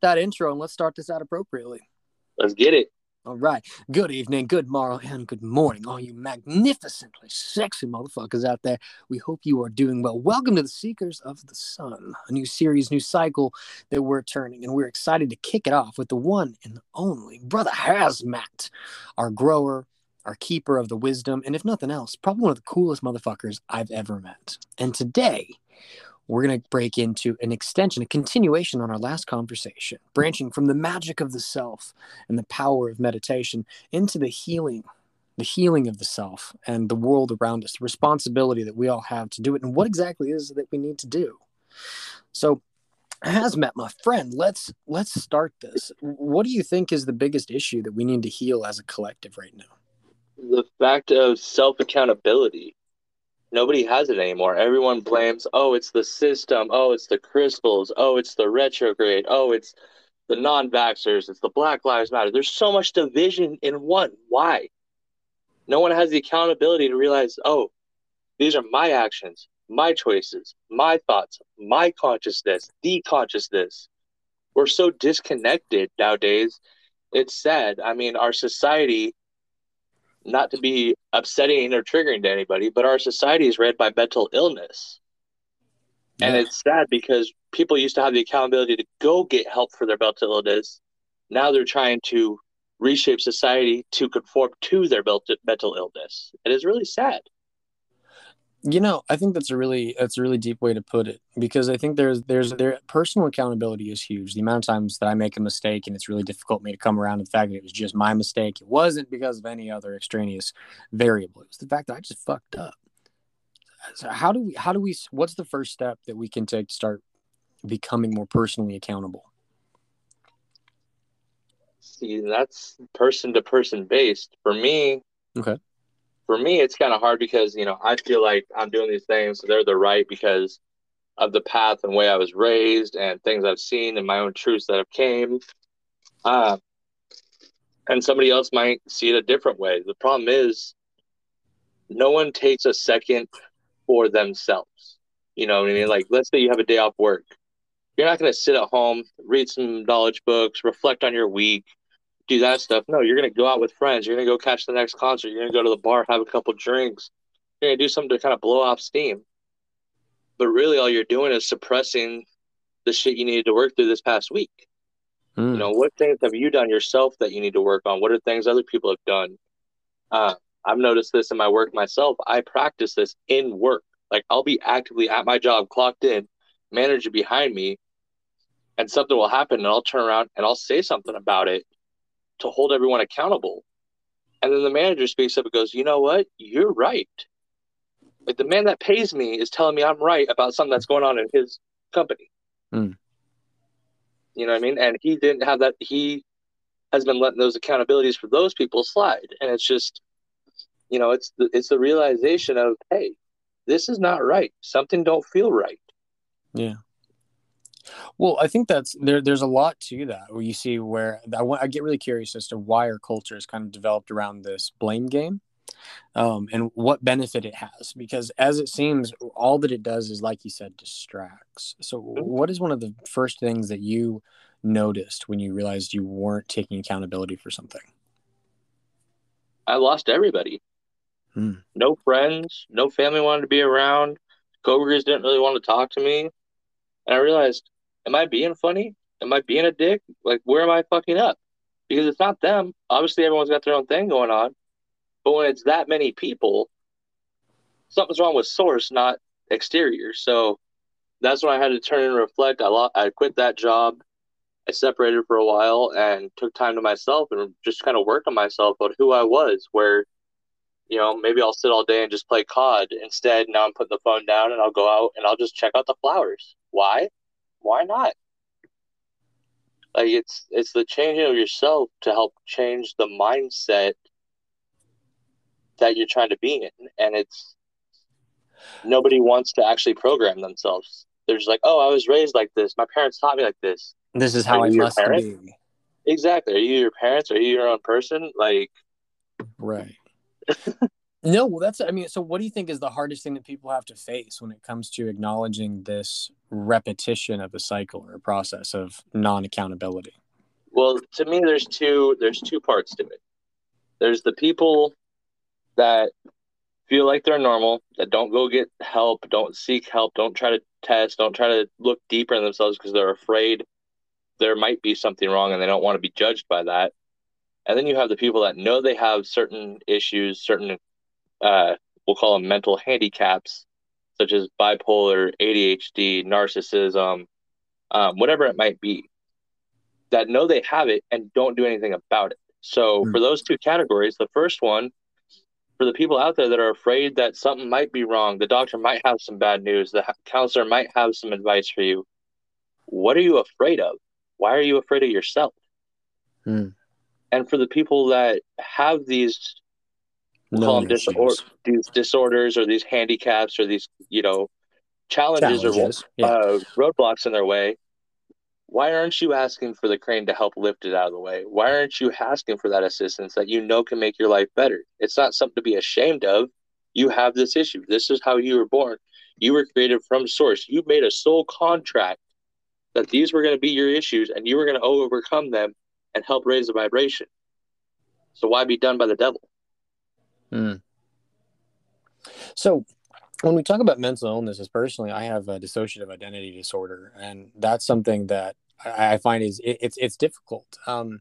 that intro and let's start this out appropriately. Let's get it. All right. Good evening, good morrow, and good morning, all you magnificently sexy motherfuckers out there. We hope you are doing well. Welcome to the Seekers of the Sun, a new series, new cycle that we're turning, and we're excited to kick it off with the one and the only Brother Hazmat, our grower, our keeper of the wisdom, and if nothing else, probably one of the coolest motherfuckers I've ever met. And today, we're going to break into an extension, a continuation on our last conversation, branching from the magic of the self and the power of meditation into the healing, the healing of the self and the world around us, the responsibility that we all have to do it, and what exactly is that we need to do. So, Hazmat my friend let's let's start this what do you think is the biggest issue that we need to heal as a collective right now The fact of self accountability. Nobody has it anymore. Everyone blames, oh, it's the system. Oh, it's the crystals. Oh, it's the retrograde. Oh, it's the non vaxxers. It's the Black Lives Matter. There's so much division in one. Why? No one has the accountability to realize, oh, these are my actions, my choices, my thoughts, my consciousness, the consciousness. We're so disconnected nowadays. It's sad. I mean, our society not to be upsetting or triggering to anybody, but our society is read by mental illness. Yeah. And it's sad because people used to have the accountability to go get help for their mental illness. Now they're trying to reshape society to conform to their mental illness. And It is really sad. You know, I think that's a really that's a really deep way to put it because I think there's there's their personal accountability is huge. The amount of times that I make a mistake and it's really difficult for me to come around to the fact that it was just my mistake. It wasn't because of any other extraneous variable. It was the fact that I just fucked up. So how do we how do we what's the first step that we can take to start becoming more personally accountable? See, that's person to person based. For me, okay for me, it's kind of hard because you know I feel like I'm doing these things, so they're the right because of the path and way I was raised and things I've seen and my own truths that have came. Uh, and somebody else might see it a different way. The problem is, no one takes a second for themselves. You know what I mean? Like, let's say you have a day off work. You're not going to sit at home, read some knowledge books, reflect on your week, do that stuff. No, you're gonna go out with friends. You're gonna go catch the next concert. You're gonna go to the bar, have a couple drinks. You're gonna do something to kind of blow off steam. But really, all you're doing is suppressing the shit you needed to work through this past week. Mm. You know, what things have you done yourself that you need to work on? What are things other people have done? Uh, I've noticed this in my work myself. I practice this in work. Like I'll be actively at my job, clocked in, manager behind me, and something will happen, and I'll turn around and I'll say something about it to hold everyone accountable. And then the manager speaks up and goes, You know what? You're right. Like the man that pays me is telling me I'm right about something that's going on in his company. Mm. You know what I mean? And he didn't have that. He has been letting those accountabilities for those people slide. And it's just, you know, it's the, it's the realization of, hey, this is not right. Something don't feel right. Yeah. Well, I think that's there. There's a lot to that where you see where I, want, I get really curious as to why our culture is kind of developed around this blame game, um, and what benefit it has. Because as it seems, all that it does is, like you said, distracts. So, mm-hmm. what is one of the first things that you noticed when you realized you weren't taking accountability for something? I lost everybody. Hmm. No friends, no family wanted to be around. Coworkers didn't really want to talk to me. And I realized am I being funny? Am I being a dick? Like, where am I fucking up? Because it's not them. Obviously, everyone's got their own thing going on. But when it's that many people, something's wrong with source, not exterior. So that's when I had to turn and reflect. I lost, I quit that job. I separated for a while and took time to myself and just kind of worked on myself about who I was. Where, you know, maybe I'll sit all day and just play COD. Instead, now I'm putting the phone down and I'll go out and I'll just check out the flowers. Why? Why not? Like it's it's the changing of yourself to help change the mindset that you're trying to be in, and it's nobody wants to actually program themselves. They're just like, oh, I was raised like this. My parents taught me like this. This is how I must be. Exactly. Are you your parents? Are you your own person? Like, right. No, well, that's, I mean, so what do you think is the hardest thing that people have to face when it comes to acknowledging this repetition of a cycle or a process of non accountability? Well, to me, there's two, there's two parts to it. There's the people that feel like they're normal, that don't go get help, don't seek help, don't try to test, don't try to look deeper in themselves because they're afraid there might be something wrong and they don't want to be judged by that. And then you have the people that know they have certain issues, certain, uh, we'll call them mental handicaps, such as bipolar, ADHD, narcissism, um, whatever it might be, that know they have it and don't do anything about it. So, mm-hmm. for those two categories, the first one, for the people out there that are afraid that something might be wrong, the doctor might have some bad news, the counselor might have some advice for you. What are you afraid of? Why are you afraid of yourself? Hmm. And for the people that have these, call them disor- these disorders or these handicaps or these, you know, challenges, challenges. or yeah. uh, roadblocks in their way, why aren't you asking for the crane to help lift it out of the way? Why aren't you asking for that assistance that you know can make your life better? It's not something to be ashamed of. You have this issue. This is how you were born. You were created from source. You made a soul contract that these were going to be your issues and you were going to overcome them and help raise the vibration. So why be done by the devil? Hmm. So when we talk about mental illnesses, personally, I have a dissociative identity disorder, and that's something that I find is it, it's it's difficult, um,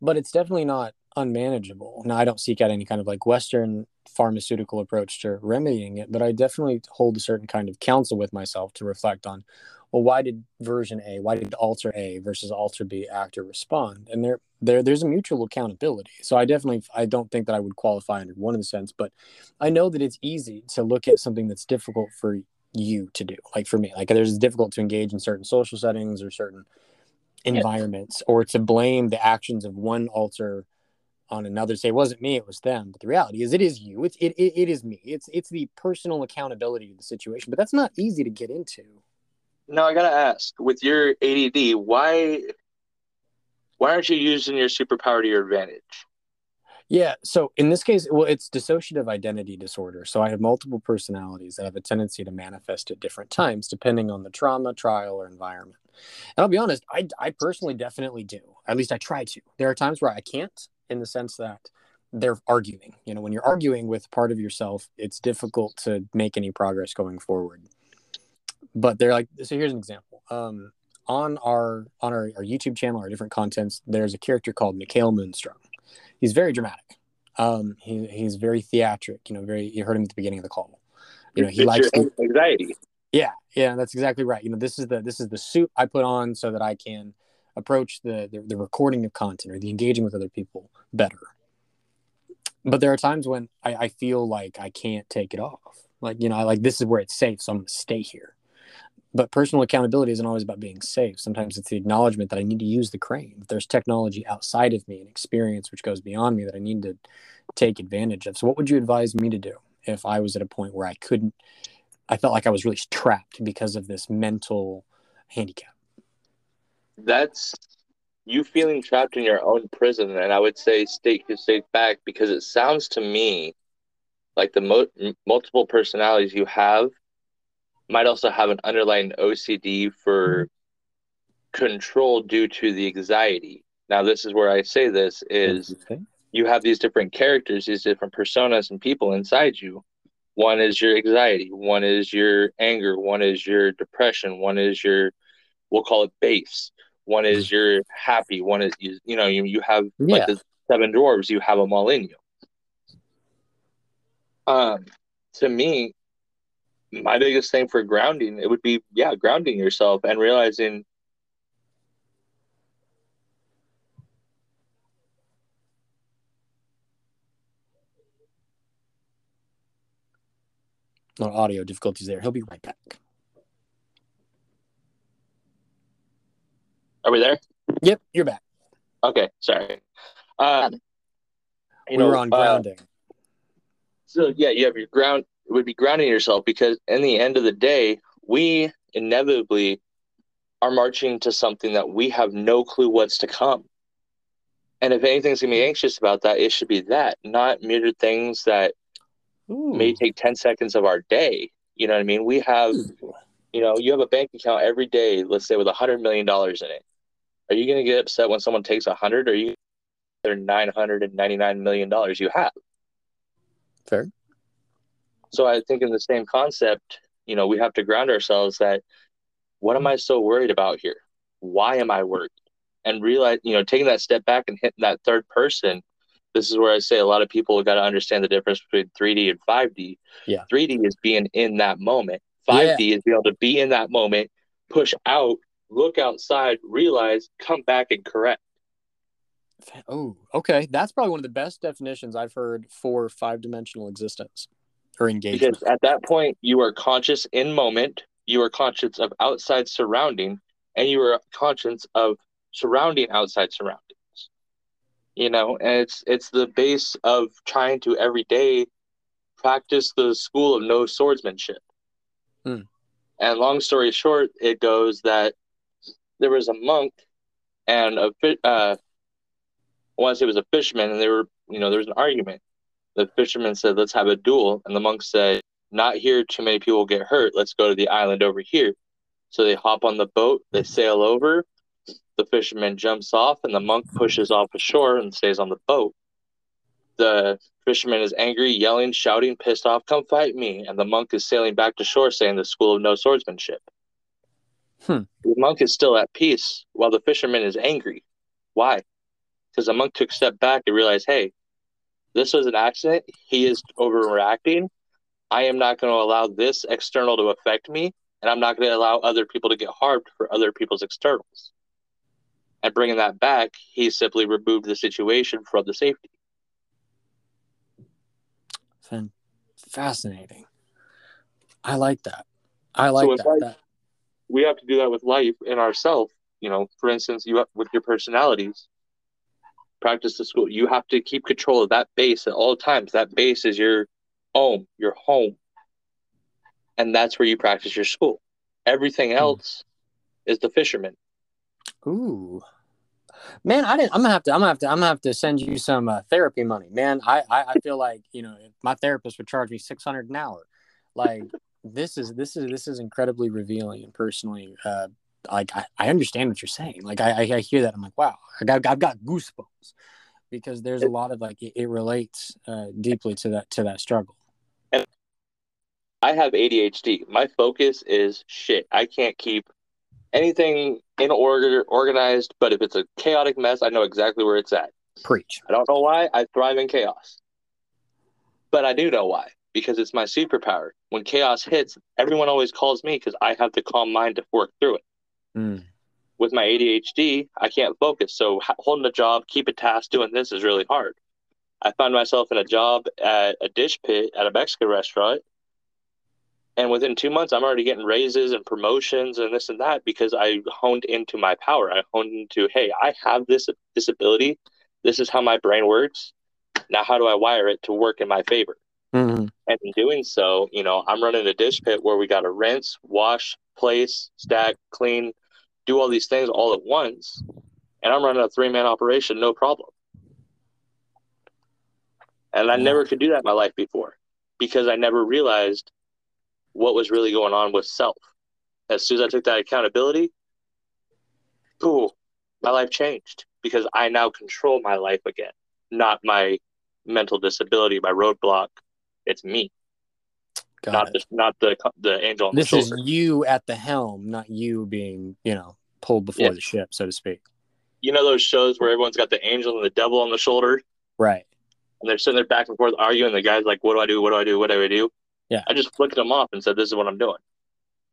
but it's definitely not unmanageable. Now, I don't seek out any kind of like Western pharmaceutical approach to remedying it, but I definitely hold a certain kind of counsel with myself to reflect on well, why did version A, why did alter A versus alter B act or respond? And there, there, there's a mutual accountability. So I definitely, I don't think that I would qualify under one in the sense, but I know that it's easy to look at something that's difficult for you to do. Like for me, like there's difficult to engage in certain social settings or certain environments, or to blame the actions of one alter on another. Say it wasn't me, it was them. But the reality is, it is you. It's it, it, it is me. It's it's the personal accountability of the situation. But that's not easy to get into. Now I gotta ask, with your ADD, why why aren't you using your superpower to your advantage? Yeah, so in this case, well, it's dissociative identity disorder. So I have multiple personalities that have a tendency to manifest at different times, depending on the trauma, trial, or environment. And I'll be honest, I, I personally definitely do. At least I try to. There are times where I can't, in the sense that they're arguing. You know, when you're arguing with part of yourself, it's difficult to make any progress going forward but they're like so here's an example. Um, on our on our, our youtube channel our different contents there's a character called mikhail moonstrong he's very dramatic. Um, he, he's very theatric you know very you heard him at the beginning of the call. You know he it's likes to, anxiety. Yeah yeah that's exactly right. You know this is the this is the suit i put on so that i can approach the, the, the recording of content or the engaging with other people better. But there are times when I, I feel like i can't take it off. Like you know I, like this is where it's safe so i'm gonna stay here but personal accountability isn't always about being safe. Sometimes it's the acknowledgement that I need to use the crane. That there's technology outside of me and experience which goes beyond me that I need to take advantage of. So, what would you advise me to do if I was at a point where I couldn't? I felt like I was really trapped because of this mental handicap. That's you feeling trapped in your own prison, and I would say stake your stake back because it sounds to me like the mo- multiple personalities you have might also have an underlying OCD for control due to the anxiety. Now, this is where I say this is you have these different characters, these different personas and people inside you. One is your anxiety, one is your anger, one is your depression, one is your, we'll call it base, one is your happy, one is, you, you know, you, you have yeah. like the seven dwarves, you have them all in you. Um, to me, my biggest thing for grounding it would be yeah grounding yourself and realizing no audio difficulties there. He'll be right back. Are we there? Yep you're back. Okay sorry. Uh, you we know, were on uh, grounding. uh, so yeah you have your ground would be grounding yourself because in the end of the day, we inevitably are marching to something that we have no clue what's to come. And if anything's gonna be anxious about that, it should be that, not mere things that Ooh. may take 10 seconds of our day. You know what I mean? We have, Ooh. you know, you have a bank account every day, let's say with a $100 million in it. Are you going to get upset when someone takes a 100 or are you their $999 million you have? Fair. So I think in the same concept, you know, we have to ground ourselves that what am I so worried about here? Why am I worried? And realize, you know, taking that step back and hitting that third person this is where I say a lot of people got to understand the difference between 3D and 5D. Yeah. 3D is being in that moment. 5D yeah. is being able to be in that moment, push out, look outside, realize, come back and correct. Oh, okay. That's probably one of the best definitions I've heard for five dimensional existence or engagement. Because at that point, you are conscious in moment, you are conscious of outside surrounding, and you are conscious of surrounding outside surroundings. you know and it's it's the base of trying to every day practice the school of no swordsmanship hmm. and long story short it goes that there was a monk and a uh, I want to say it was a fisherman, and they were, you know, there was an argument. The fisherman said, "Let's have a duel," and the monk said, "Not here. Too many people get hurt. Let's go to the island over here." So they hop on the boat. They sail over, the fisherman jumps off, and the monk pushes off ashore and stays on the boat. The fisherman is angry, yelling, shouting, pissed off, Come fight me. And the monk is sailing back to shore, saying, The school of no swordsmanship. Hmm. The monk is still at peace while the fisherman is angry. Why? Because the monk took a step back and realized, hey, this was an accident. He is overreacting. I am not going to allow this external to affect me, and I'm not going to allow other people to get harmed for other people's externals and bringing that back, he simply removed the situation from the safety. Fascinating. I like that. I like so that, life, that. We have to do that with life and ourselves. You know, for instance, you have, with your personalities, practice the school. You have to keep control of that base at all times. That base is your home, your home, and that's where you practice your school. Everything hmm. else mm. is the fisherman. Ooh, man, I didn't. I'm gonna have to. I'm gonna have to. I'm gonna have to send you some uh, therapy money, man. I, I I feel like you know my therapist would charge me six hundred an hour. Like this is this is this is incredibly revealing and personally. Uh, like I, I understand what you're saying. Like I, I hear that. I'm like, wow, I got I've got goosebumps because there's a lot of like it, it relates uh, deeply to that to that struggle. And I have ADHD. My focus is shit. I can't keep anything in order organized, but if it's a chaotic mess, I know exactly where it's at. Preach. I don't know why. I thrive in chaos. But I do know why. Because it's my superpower. When chaos hits, everyone always calls me because I have the calm mind to work through it. Mm. With my ADHD, I can't focus. So holding a job, keep a task, doing this is really hard. I found myself in a job at a dish pit at a Mexican restaurant and within two months i'm already getting raises and promotions and this and that because i honed into my power i honed into hey i have this disability this is how my brain works now how do i wire it to work in my favor mm-hmm. and in doing so you know i'm running a dish pit where we got to rinse wash place stack clean do all these things all at once and i'm running a three-man operation no problem and i never could do that in my life before because i never realized what was really going on with self. As soon as I took that accountability, cool, my life changed because I now control my life again, not my mental disability, my roadblock. It's me. Got not it. the not the the angel. this is you at the helm, not you being you know pulled before yeah. the ship, so to speak. You know those shows where everyone's got the angel and the devil on the shoulder, right? And they're sitting there back and forth arguing. The guy's like, "What do I do? What do I do? What do I do?" Yeah. I just flicked them off and said, this is what I'm doing.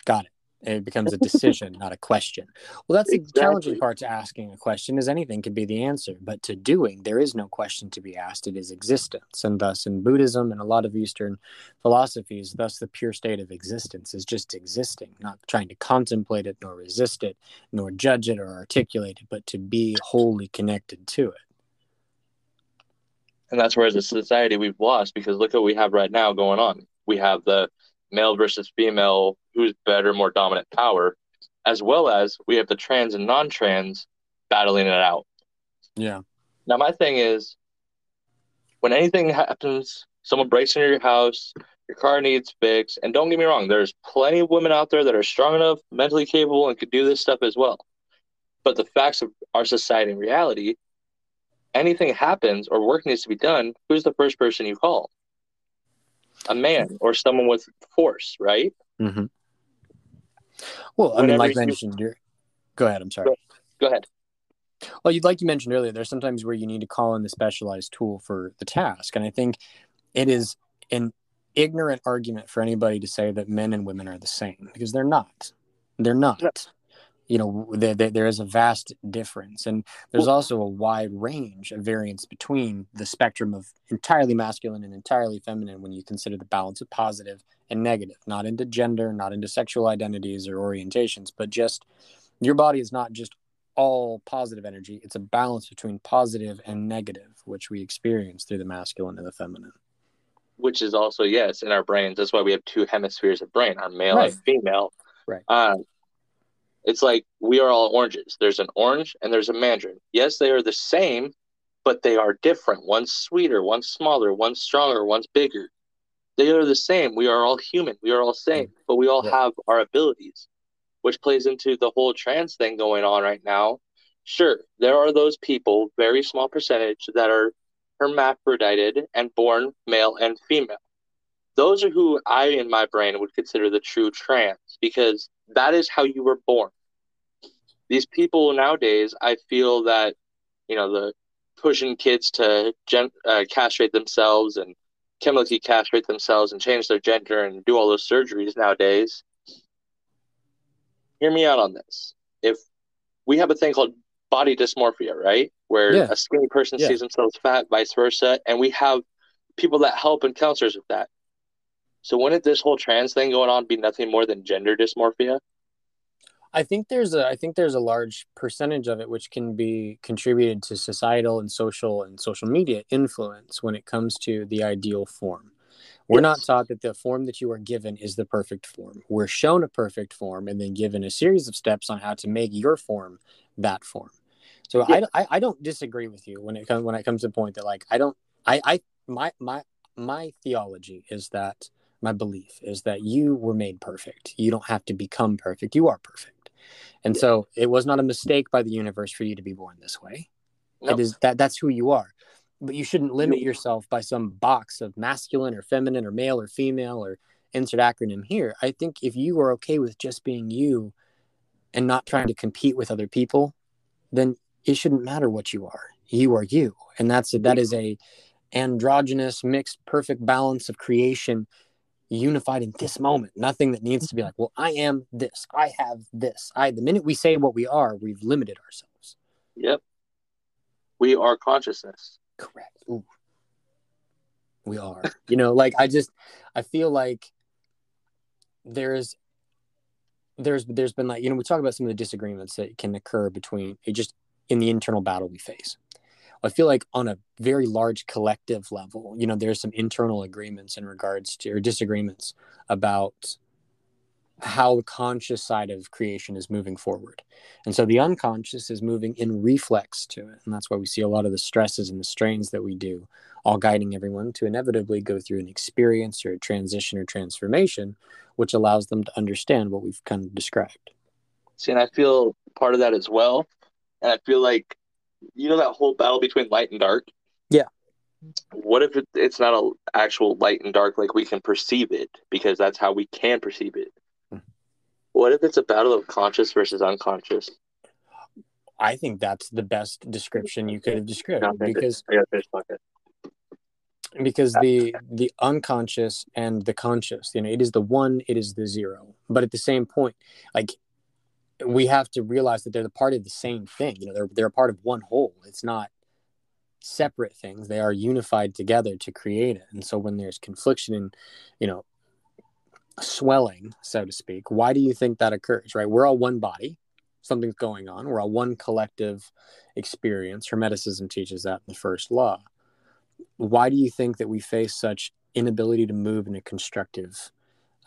Got it. It becomes a decision, not a question. Well, that's exactly. the challenging part to asking a question is anything could be the answer, but to doing, there is no question to be asked. It is existence. And thus in Buddhism and a lot of Eastern philosophies, thus the pure state of existence is just existing, not trying to contemplate it nor resist it, nor judge it or articulate it, but to be wholly connected to it. And that's where as a society we've lost because look what we have right now going on we have the male versus female, who's better, more dominant power, as well as we have the trans and non trans battling it out. Yeah. Now, my thing is when anything happens someone breaks into your house, your car needs fixed, and don't get me wrong, there's plenty of women out there that are strong enough, mentally capable, and could do this stuff as well. But the facts of our society and reality, anything happens or work needs to be done, who's the first person you call? A man or someone with force, right? Mm-hmm. Well, I mean, like mentioned, you're... go ahead. I'm sorry. Go, go ahead. Well, you'd like you mentioned earlier, there's sometimes where you need to call in the specialized tool for the task, and I think it is an ignorant argument for anybody to say that men and women are the same because they're not. They're not. You know, there, there is a vast difference, and there's also a wide range of variance between the spectrum of entirely masculine and entirely feminine when you consider the balance of positive and negative, not into gender, not into sexual identities or orientations, but just your body is not just all positive energy. It's a balance between positive and negative, which we experience through the masculine and the feminine. Which is also, yes, in our brains. That's why we have two hemispheres of brain, our male right. and female. Right. Um, it's like we are all oranges. There's an orange and there's a mandarin. Yes, they are the same, but they are different. One's sweeter, one's smaller, one's stronger, one's bigger. They are the same. We are all human. We are all same, mm. but we all have our abilities which plays into the whole trans thing going on right now. Sure, there are those people, very small percentage, that are hermaphrodited and born male and female. Those are who I, in my brain, would consider the true trans because that is how you were born. These people nowadays, I feel that, you know, the pushing kids to gen- uh, castrate themselves and chemically castrate themselves and change their gender and do all those surgeries nowadays hear me out on this. If we have a thing called body dysmorphia, right? Where yeah. a skinny person yeah. sees themselves fat, vice versa, and we have people that help and counselors with that. So wouldn't this whole trans thing going on be nothing more than gender dysmorphia? I think there's a I think there's a large percentage of it which can be contributed to societal and social and social media influence when it comes to the ideal form. We're yes. not taught that the form that you are given is the perfect form. We're shown a perfect form and then given a series of steps on how to make your form that form. So yeah. I, I, I don't disagree with you when it comes when it comes to the point that like I don't I I my my my theology is that my belief is that you were made perfect. You don't have to become perfect. You are perfect. And yeah. so it was not a mistake by the universe for you to be born this way. Nope. It is that that's who you are but you shouldn't limit yourself by some box of masculine or feminine or male or female or insert acronym here. I think if you are okay with just being you and not trying to compete with other people, then it shouldn't matter what you are. You are you. And that's a, that is a androgynous mixed perfect balance of creation unified in this moment. Nothing that needs to be like, well, I am this. I have this. I the minute we say what we are, we've limited ourselves. Yep. We are consciousness. Correct. Ooh. We are. you know, like I just I feel like there's there's there's been like you know we talk about some of the disagreements that can occur between it just in the internal battle we face. I feel like on a very large collective level, you know, there's some internal agreements in regards to or disagreements about how the conscious side of creation is moving forward. And so the unconscious is moving in reflex to it. And that's why we see a lot of the stresses and the strains that we do, all guiding everyone to inevitably go through an experience or a transition or transformation, which allows them to understand what we've kind of described. See, and I feel part of that as well. And I feel like, you know, that whole battle between light and dark? Yeah. What if it, it's not a actual light and dark like we can perceive it because that's how we can perceive it? Hmm. What if it's a battle of conscious versus unconscious? I think that's the best description you could have described because because the the unconscious and the conscious, you know, it is the one, it is the zero. But at the same point, like we have to realize that they're the part of the same thing. You know, they're they're a part of one whole. It's not separate things. They are unified together to create it. And so when there's confliction and, you know, swelling, so to speak, why do you think that occurs, right? We're all one body, something's going on, we're all one collective experience. Hermeticism teaches that in the first law. Why do you think that we face such inability to move in a constructive,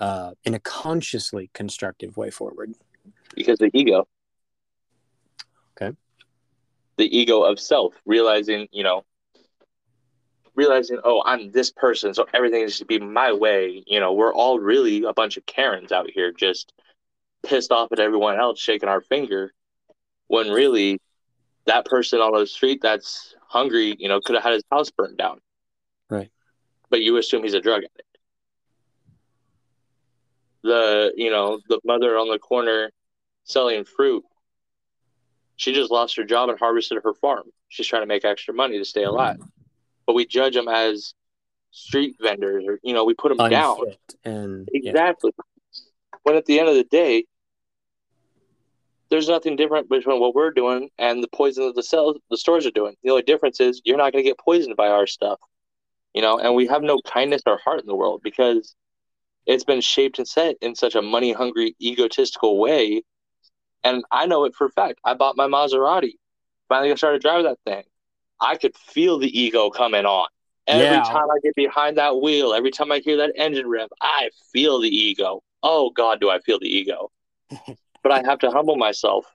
uh, in a consciously constructive way forward? Because the ego. Okay. The ego of self, realizing, you know, realizing, oh, I'm this person, so everything needs to be my way. You know, we're all really a bunch of Karens out here just pissed off at everyone else, shaking our finger, when really that person on the street that's hungry, you know, could have had his house burned down. Right. But you assume he's a drug addict. The, you know, the mother on the corner selling fruit, she just lost her job and harvested her farm. She's trying to make extra money to stay mm-hmm. alive. But we judge them as street vendors or, you know, we put them Unfit down. and Exactly. When at the end of the day, there's nothing different between what we're doing and the poison that the cells, the stores are doing. The only difference is you're not going to get poisoned by our stuff, you know. And we have no kindness or heart in the world because it's been shaped and set in such a money hungry, egotistical way. And I know it for a fact. I bought my Maserati. Finally, I started driving that thing. I could feel the ego coming on. Every Yeah. time I get behind that wheel, every time I hear that engine rev, I feel the ego. Oh God, do I feel the ego? but I have to humble myself.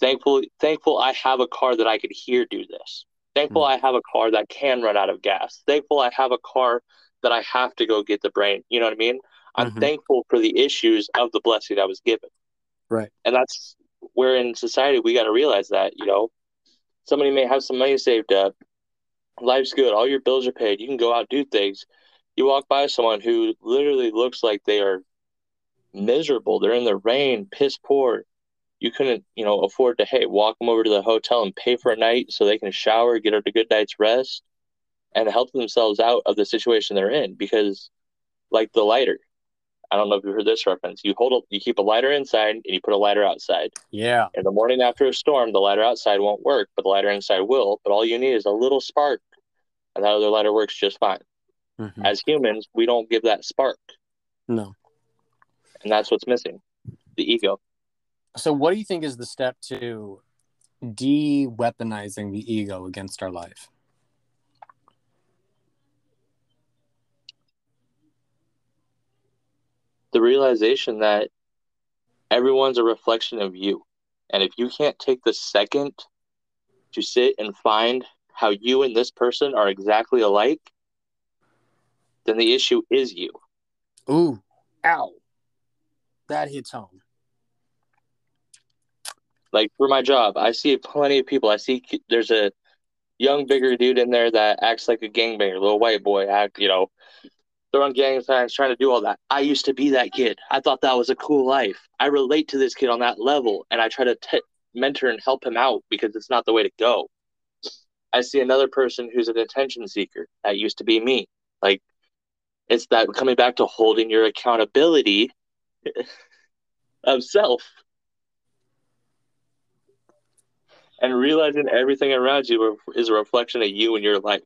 Thankful, thankful I have a car that I could hear do this. Thankful I have a car that can run out of gas. Thankful I have a car that I have to go get the brain. You know what I mean? I'm Mhm. thankful for the issues of the blessing I was given. Right. And that's where in society we got to realize that, you know, somebody may have some money saved up. Life's good. All your bills are paid. You can go out do things. You walk by someone who literally looks like they are miserable. They're in the rain, piss poor. You couldn't, you know, afford to, hey, walk them over to the hotel and pay for a night so they can shower, get a good night's rest, and help themselves out of the situation they're in. Because, like the lighter, I don't know if you heard this reference. You hold, a, you keep a lighter inside and you put a lighter outside. Yeah. In the morning after a storm, the lighter outside won't work, but the lighter inside will. But all you need is a little spark, and that other lighter works just fine. Mhm. As humans, we don't give that spark, No. and that's what's missing the ego. So, what do you think is the step to de weaponizing the ego against our life? The realization that everyone's a reflection of you. And if you can't take the second to sit and find how you and this person are exactly alike, then the issue is you. Ooh, ow. That hits home. like for my job, I see plenty of people. I see there's a young, bigger dude in there that acts like a gangbanger, little white boy, act, you know, throwing gang signs, trying to do all that. I used to be that kid. I thought that was a cool life. I relate to this kid on that level, and I try to t- mentor and help him out because it's not the way to go. I see another person who's an attention seeker. That used to be me. Like, it's that coming back to holding your accountability of self and realizing everything around you is a reflection of you and your life.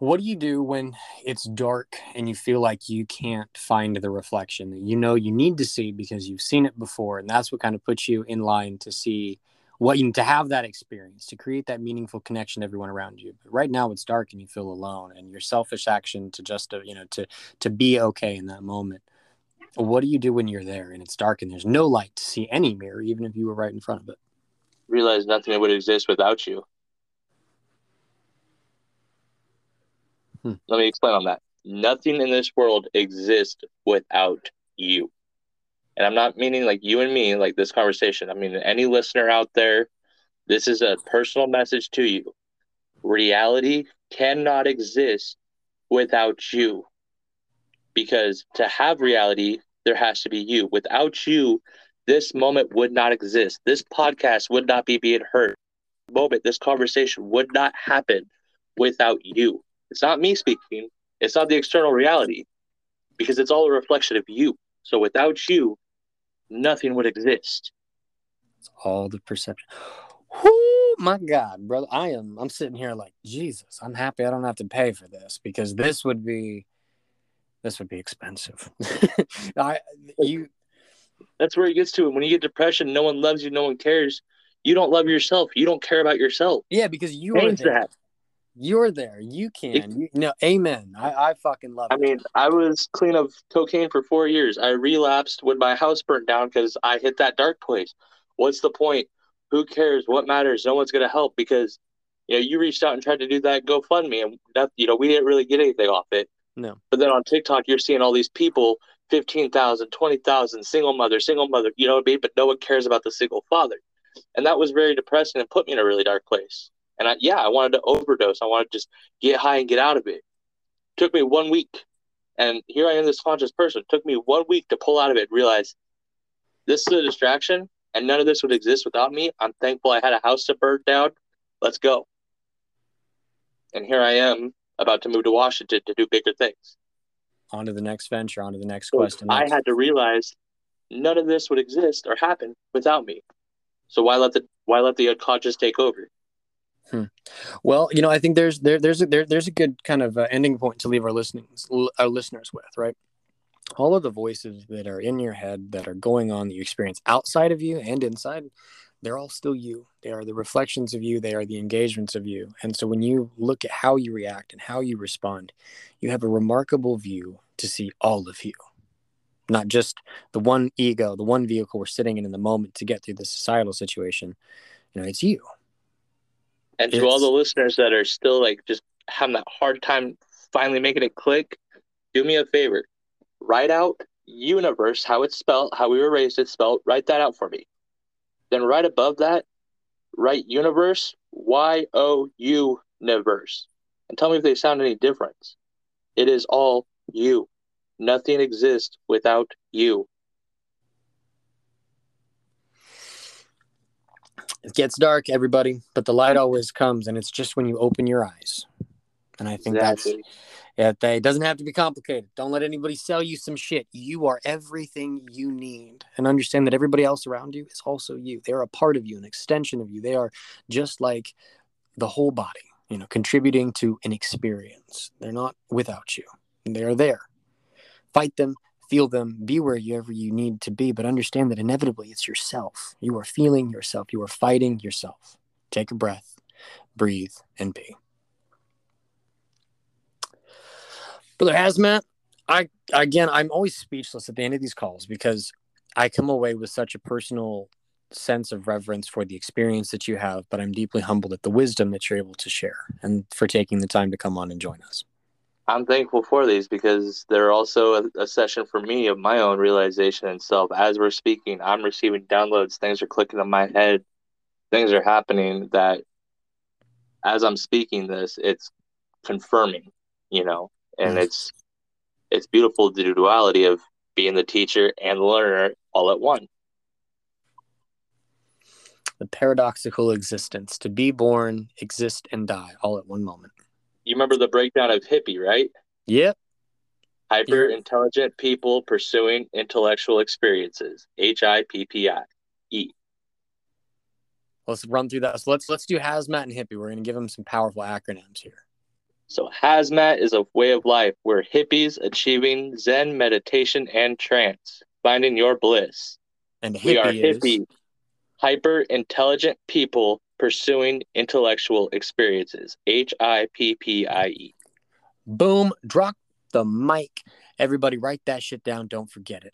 What do you do when it's dark and you feel like you can't find the reflection that you know you need to see because you've seen it before? And that's what kind of puts you in line to see what you need to have that experience, to create that meaningful connection to everyone around you. But right now it's dark and you feel alone and your selfish action to just, uh, you know, to, to be okay in that moment. What do you do when you're there and it's dark and there's no light to see any mirror, even if you were right in front of it? Realize nothing would exist without you. Hmm. Let me explain on that. Nothing in this world exists without you. And I'm not meaning like you and me, like this conversation. I mean, any listener out there, this is a personal message to you. Reality cannot exist without you. Because to have reality, there has to be you. Without you, this moment would not exist. This podcast would not be being heard. Moment, this conversation would not happen without you. It's not me speaking. It's not the external reality because it's all a reflection of you. So without you, nothing would exist. It's all the perception. Oh my God, brother. I am I'm sitting here like, Jesus, I'm happy I don't have to pay for this because this would be this would be expensive. I you That's where it gets to. When you get depression, no one loves you, no one cares. You don't love yourself. You don't care about yourself. yeah, because you're Change there. that. You're there. You can. You, no, amen. I, I fucking love I it. I mean, I was clean of cocaine for four years. I relapsed when my house burned down because I hit that dark place. What's the point? Who cares? What matters? No one's going to help because You know, you reached out and tried to do that GoFundMe, and that, you know, we didn't really get anything off it. No. But then on TikTok, you're seeing all these people 15,000, 20,000, single mother, single mother, you know what I mean? But no one cares about the single father. And that was very depressing and put me in a really dark place. And I, yeah, I wanted to overdose. I wanted to just get high and get out of it. it took me one week. And here I am, this conscious person. It took me one week to pull out of it realize this is a distraction and none of this would exist without me. I'm thankful I had a house to burn down. Let's go. And here I am about to move to Washington to do bigger things. On to the next venture, on to the next question. I had to realize none of this would exist or happen without me. So why let the why let the unconscious take over? Hmm. Well, you know, I think there's there there's a there, there's a good kind of uh, ending point to leave our listeners our listeners with, right? All of the voices that are in your head that are going on that you experience outside of you and inside, they're all still you. They are the reflections of you. They are the engagements of you. And so when you look at how you react and how you respond, you have a remarkable view to see all of you, not just the one ego, the one vehicle we're sitting in in the moment to get through the societal situation. You know, it's you. And to all the listeners that are still like just having that hard time finally making it click, do me a favor. Write out universe, how it's spelled, how we were raised it's spelled. Write that out for me. Then right above that, write universe, Y O U universe. And tell me if they sound any different. It is all you. Nothing exists without you. It gets dark, everybody, but the light always comes, and it's just when you open your eyes. And I think exactly. that's it. It doesn't have to be complicated. Don't let anybody sell you some shit. You are everything you need, and understand that everybody else around you is also you. They are a part of you, an extension of you. They are just like the whole body, you know, contributing to an experience. They're not without you. They are there. Fight them, feel them, be wherever you need to be, but understand that inevitably it's yourself. You are feeling yourself, you are fighting yourself. Take a breath, breathe, and be. Brother Hazmat, I again, I'm always speechless at the end of these calls because I come away with such a personal sense of reverence for the experience that you have, but I'm deeply humbled at the wisdom that you're able to share and for taking the time to come on and join us. I'm thankful for these because they're also a, a, session for me of my own realization and self. As we're speaking, I'm receiving downloads. Things are clicking in my head. Things are happening that, as I'm speaking this, it's confirming, you know, and mm-hmm. it's it's beautiful the duality of being the teacher and the learner all at one. The paradoxical existence to be born, exist, and die all at one moment you remember the breakdown of hippie, right? Yep. Hyper intelligent people pursuing intellectual experiences. H I P P I E. Let's run through that. So let's let's do hazmat and hippie. We're going to give them some powerful acronyms here. So hazmat is a way of life where hippies achieving Zen meditation and trance, finding your bliss. And we are hippie, is... hyper intelligent people pursuing intellectual experiences. H I P P I E. Boom. Drop the mic. Everybody, write that shit down. Don't forget it.